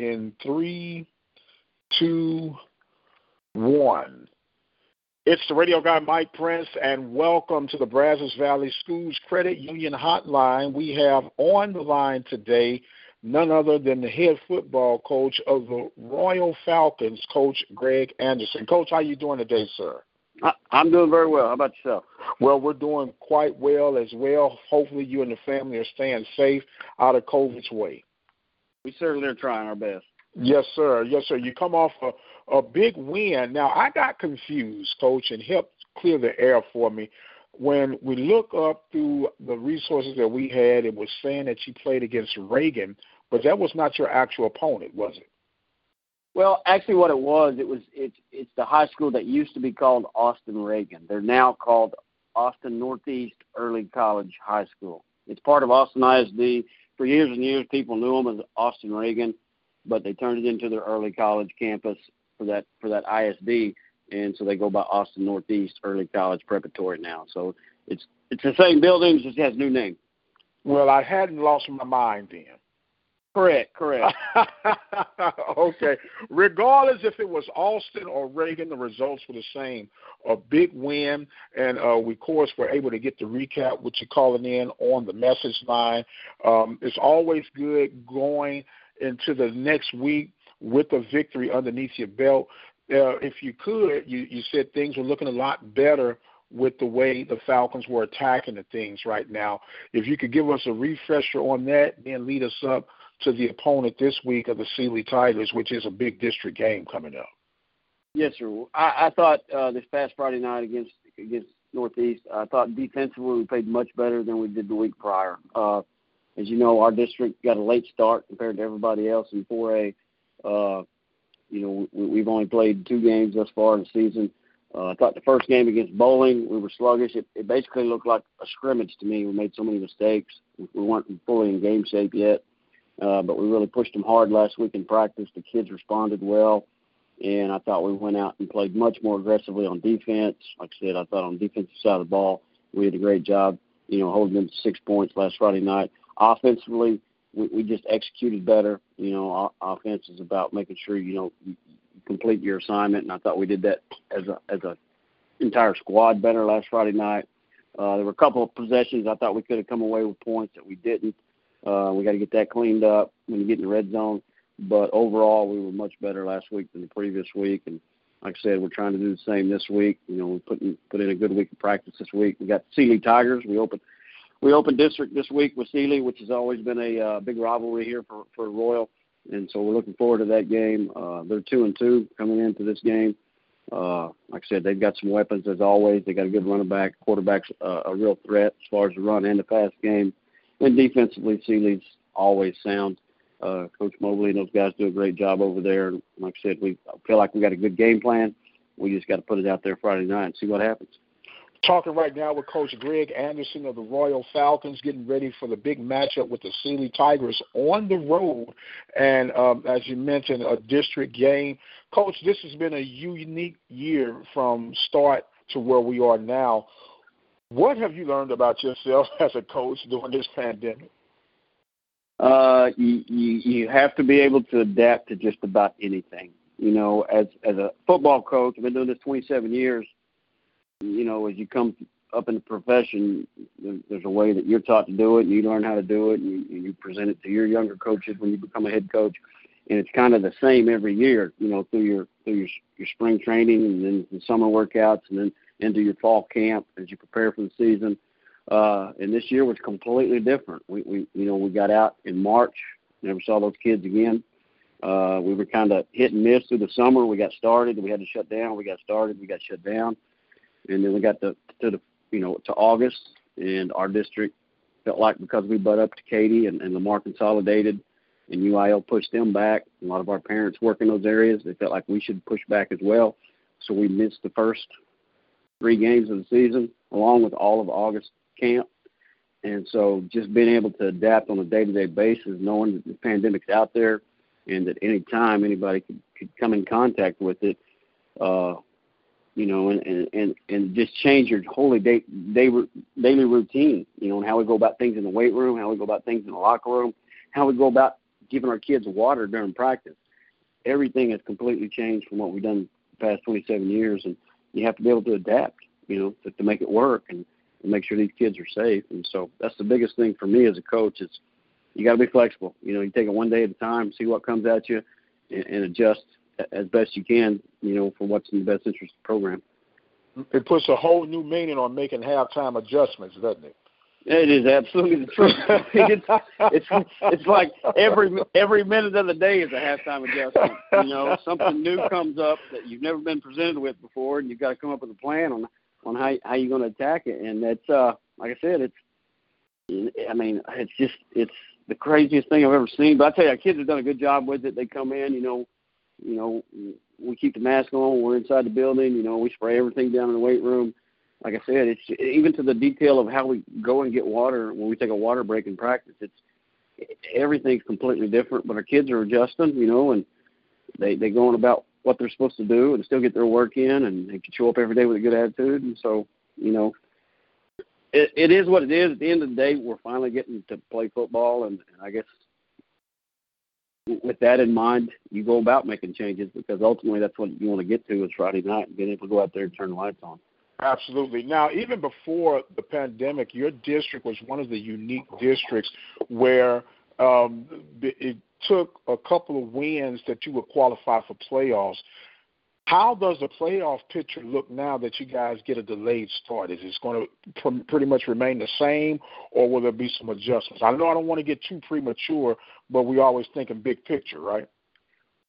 in three, two, one. It's the radio guy Mike Prince, and welcome to the Brazos Valley Schools Credit Union Hotline. We have on the line today none other than the head football coach of the Royal Falcons, Coach Greg Anderson. Coach, how you doing today, sir? I'm doing very well. How about yourself? Well, we're doing quite well as well. Hopefully, you and the family are staying safe out of COVID's way. We certainly are trying our best. Yes, sir. Yes, sir. You come off a, a big win. Now, I got confused, Coach, and help clear the air for me. When we look up through the resources that we had, it was saying that you played against Reagan, but that was not your actual opponent, was it? Well, actually, what it was, it was it's it's the high school that used to be called Austin Reagan. They're now called Austin Northeast Early College High School. It's part of Austin ISD. For years and years, people knew him as Austin Reagan but they turned it into their early college campus for that for that ISD, and so they go by Austin Northeast Early College Preparatory now. So it's it's the same building, just has new name. Well, I hadn't lost my mind then. Correct, correct. okay. Regardless if it was Austin or Reagan, the results were the same. A big win, and uh, we, of course, were able to get the recap, which you're calling in on the message line. Um, it's always good going into the next week with a victory underneath your belt. Uh, if you could, you, you said things were looking a lot better with the way the Falcons were attacking the things right now. If you could give us a refresher on that, then lead us up to the opponent this week of the Sealy Tigers, which is a big district game coming up. Yes, sir. I, I thought uh, this past Friday night against against Northeast, I thought defensively we played much better than we did the week prior. Uh, as you know, our district got a late start compared to everybody else in 4A. Uh, you know, we, we've only played two games thus far in the season. Uh, I thought the first game against Boling, we were sluggish. It, it basically looked like a scrimmage to me. We made so many mistakes. We weren't fully in game shape yet, uh, but we really pushed them hard last week in practice. The kids responded well, and I thought we went out and played much more aggressively on defense. Like I said, I thought on the defensive side of the ball, we did a great job, you know, holding them to six points last Friday night offensively, we, we just executed better. You know, offense is about making sure you know you complete your assignment, and I thought we did that as a as a entire squad better last Friday night. Uh, there were a couple of possessions I thought we could have come away with points that we didn't. We got to get that cleaned up when you get in the red zone. But overall, we were much better last week than the previous week, and like I said, we're trying to do the same this week. You know, we put in, put in a good week of practice this week. We got Sealy Tigers. We opened we opened district this week with Sealy, which has always been a uh, big rivalry here for for Royal, and so we're looking forward to that game. Uh, they're two and two coming into this game. Uh, like I said, they've got some weapons as always. They got a good running back, quarterback's uh, a real threat as far as the run and the pass game, and defensively, Sealy's always sound. Uh, Coach Mobley and those guys do a great job over there. And Like I said, we feel like we got a good game plan. We just got to put it out there Friday night and see what happens. Talking right now with Coach Greg Anderson of the Royal Falcons, getting ready for the big matchup with the Sealy Tigers on the road. And um, as you mentioned, a district game. Coach, this has been a unique year from start to where we are now. What have you learned about yourself as a coach during this pandemic? Uh, you, you have to be able to adapt to just about anything. You know, as as a football coach, I've been doing this 27 years you know, as you come up in the profession, there's a way that you're taught to do it, and you learn how to do it, and you, you present it to your younger coaches when you become a head coach. And it's kind of the same every year, you know, through your through your your spring training, and then the summer workouts, and then into your fall camp as you prepare for the season. Uh, and this year was completely different. We, we, you know, we got out in March, never saw those kids again. Uh, we were kind of hit and miss through the summer. We got started, we had to shut down. We got started, we got shut down and then we got to to the you know to August, and our district felt like because we butt up to Katy and, and Lamar consolidated, and UIL pushed them back. A lot of our parents work in those areas. They felt like we should push back as well, so we missed the first three games of the season, along with all of August camp. And so, just being able to adapt on a day-to-day basis, knowing that the pandemic's out there, and that any time anybody could, could come in contact with it, uh, you know, and and and and just change your whole day, day daily routine, you know, and how we go about things in the weight room, how we go about things in the locker room, how we go about giving our kids water during practice. Everything has completely changed from what we've done the past 27 years, and you have to be able to adapt, you know, to, to make it work and, and make sure these kids are safe. And so that's the biggest thing for me as a coach is you got to be flexible. You know, you take it one day at a time, see what comes at you, and, and adjust as best you can. You know, for what's in the best interest of the program. It puts a whole new meaning on making halftime adjustments, doesn't it? It is absolutely the truth. it's, it's it's like every every minute of the day is a halftime adjustment. You know, something new comes up that you've never been presented with before, and you've got to come up with a plan on on how how you're going to attack it. And that's uh, like I said, it's I mean, it's just it's the craziest thing I've ever seen. But I tell you, our kids have done a good job with it. They come in, you know, you know, we keep the mask on. We're inside the building. You know, we spray everything down in the weight room like I said, it's even to the detail of how we go and get water when we take a water break in practice. It's everything's completely different, but our kids are adjusting, you know, and they they going about what they're supposed to do and still get their work in, and they can show up every day with a good attitude. And so, you know, it, it is what it is. At the end of the day, we're finally getting to play football, and, and I guess with that in mind, you go about making changes because ultimately that's what you want to get to is Friday night and being able to go out there and turn the lights on. Absolutely. Now, even before the pandemic, your district was one of the unique districts where um, it took a couple of wins that you would qualify for playoffs. How does the playoff picture look now that you guys get a delayed start? Is it going to pretty much remain the same, or will there be some adjustments? I know I don't want to get too premature, but we always think in big picture, right?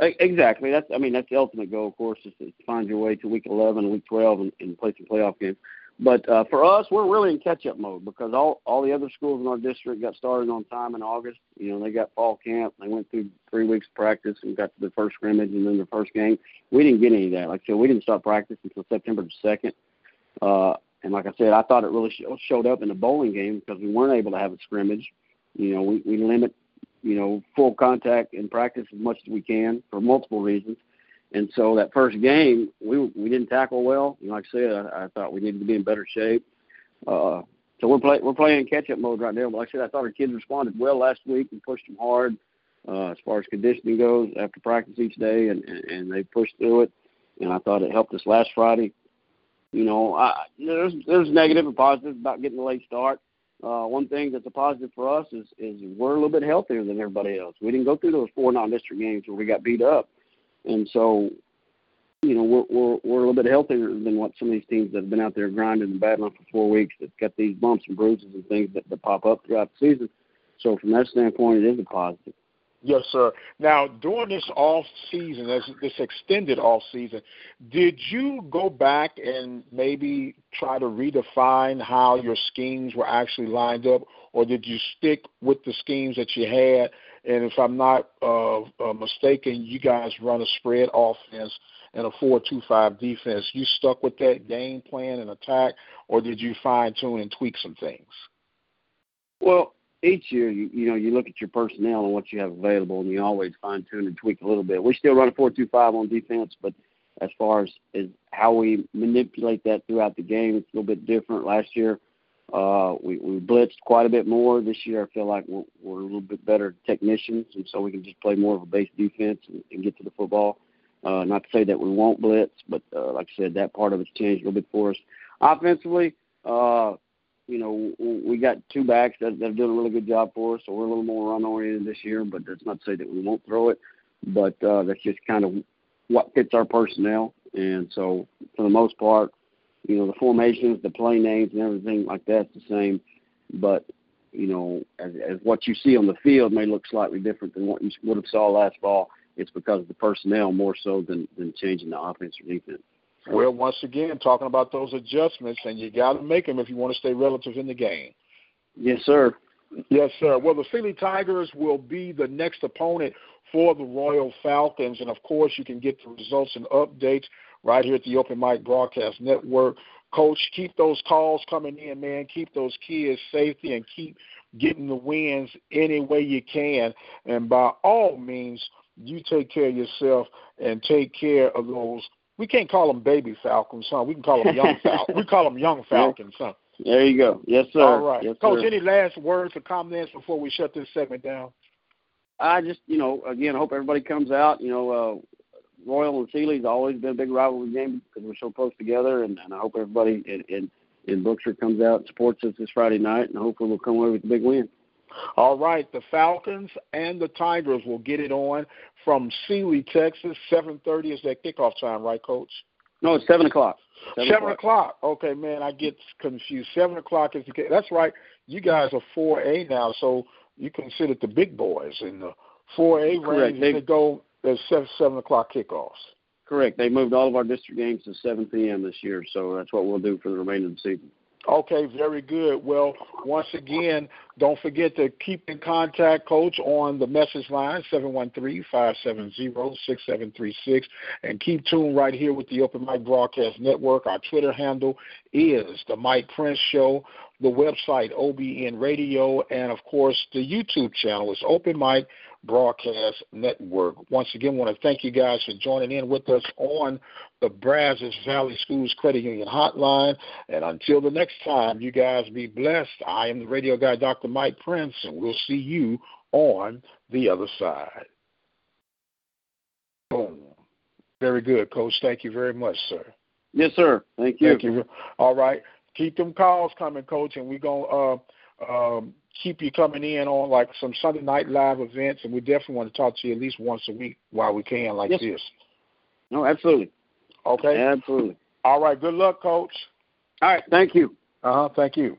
Exactly. That's I mean that's the ultimate goal, of course, is to find your way to week 11 week 12 and, and play some playoff games. But uh, for us, we're really in catch-up mode because all all the other schools in our district got started on time in August. You know, they got fall camp. They went through three weeks of practice and got to the first scrimmage and then the first game. We didn't get any of that. Like I said, we didn't start practice until September the second. Uh, and like I said, I thought it really sh- showed up in the Boling game because we weren't able to have a scrimmage. You know, we, we limit you know, full contact in practice as much as we can for multiple reasons. And so that first game, we we didn't tackle well. Know, like I said, I, I thought we needed to be in better shape. Uh, so we're play, we're playing catch up mode right now. But like I said, I thought our kids responded well last week and pushed them hard uh, as far as conditioning goes after practice each day, and, and and they pushed through it. And I thought it helped us last Friday. You know, I, there's there's negative and positive about getting a late start uh, one thing that's a positive for us is is we're a little bit healthier than everybody else. We didn't go through those four non-district games where we got beat up, and so you know we're we're we're a little bit healthier than what some of these teams that have been out there grinding and battling for four weeks that got these bumps and bruises and things that, that pop up throughout the season. So from that standpoint, it is a positive. Yes, sir. Now, during this off season, this, this extended off season, did you go back and maybe try to redefine how your schemes were actually lined up, or did you stick with the schemes that you had? And if I'm not uh, uh, mistaken, you guys run a spread offense and a four-two-five defense. You stuck with that game plan and attack, or did you fine tune and tweak some things? Well, each year, you, you know, you look at your personnel and what you have available, and you always fine tune and tweak a little bit. We still run a four-two-five on defense, but as far as, as how we manipulate that throughout the game, it's a little bit different. Last year, uh, we, we blitzed quite a bit more. This year, I feel like we're, we're a little bit better technicians, and so we can just play more of a base defense and, and get to the football. Uh, not to say that we won't blitz, but uh, like I said, that part of it's changed a little bit for us. Offensively, uh, you know, we got two backs that, that are doing a really good job for us, so we're a little more run oriented this year. But that's not to say that we won't throw it, but uh, that's just kind of what fits our personnel. And so, for the most part, you know, the formations, the play names, and everything like that's the same. But you know, as, as what you see on the field may look slightly different than what you would have saw last fall. It's because of the personnel more so than than changing the offense or defense. Well, once again, talking about those adjustments, and you got to make them if you want to stay relative in the game. Yes, sir. Yes, sir. Well, the Sealy Tigers will be the next opponent for the Royal Falcons, and of course, you can get the results and updates right here at the Open Mic Broadcast Network. Coach, keep those calls coming in, man. Keep those kids safety and keep getting the wins any way you can. And by all means, you take care of yourself and take care of those we can't call them baby falcons, huh? We can call them young falcons. we call them young falcons, huh? There you go. Yes, sir. All right. Yes, Coach, sir. any last words or comments before we shut this segment down? I just, you know, again, I hope everybody comes out. You know, uh, Royal and Sealy's always been a big rivalry game because we're so close together, and, and I hope everybody in, in in Brookshire comes out and supports us this Friday night, and hopefully we'll come away with a big win. All right, the Falcons and the Tigers will get it on from Sealy, Texas. Seven thirty is their kickoff time, right, Coach? No, it's seven o'clock. Seven, Seven o'clock. o'clock. Okay, man, I get confused. Seven o'clock is the. That's right. You guys are four A now, so you consider the big boys in the four A range. They, go at seven seven o'clock kickoffs. Correct. They moved all of our district games to 7 p.m. this year, so that's what we'll do for the remainder of the season. Okay, very good. Well, once again, don't forget to keep in contact, Coach, on the message line, 713-570-6736, and keep tuned right here with the Open Mic Broadcast Network. Our Twitter handle is The Mike Prince Show, the website, OBN Radio, and, of course, the YouTube channel is Open Mic Broadcast Network. Once again, I want to thank you guys for joining in with us on the Brazos Valley Schools Credit Union Hotline. And until the next time, you guys be blessed. I am the radio guy, Dr. Mike Prince, and we'll see you on the other side. Boom. Very good, Coach. Thank you very much, sir. Yes, sir. Thank you. Thank you. All right. Keep them calls coming, Coach, and we're going to uh, um, keep you coming in on like some Sunday night live events, and we definitely want to talk to you at least once a week while we can, like yes. this. No, absolutely. Okay. Absolutely. All right. Good luck, Coach. All right. Thank you. Uh huh. Thank you.